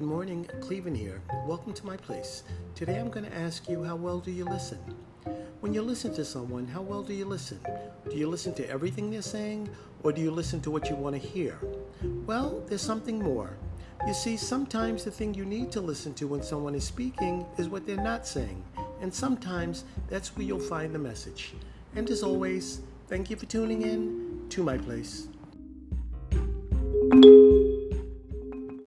Good morning, Clevin here. Welcome to my place. Today I'm going to ask you how well do you listen? When you listen to someone, how well do you listen? Do you listen to everything they're saying, or do you listen to what you want to hear? Well, there's something more. You see, sometimes the thing you need to listen to when someone is speaking is what they're not saying, and sometimes that's where you'll find the message. And as always, thank you for tuning in to my place.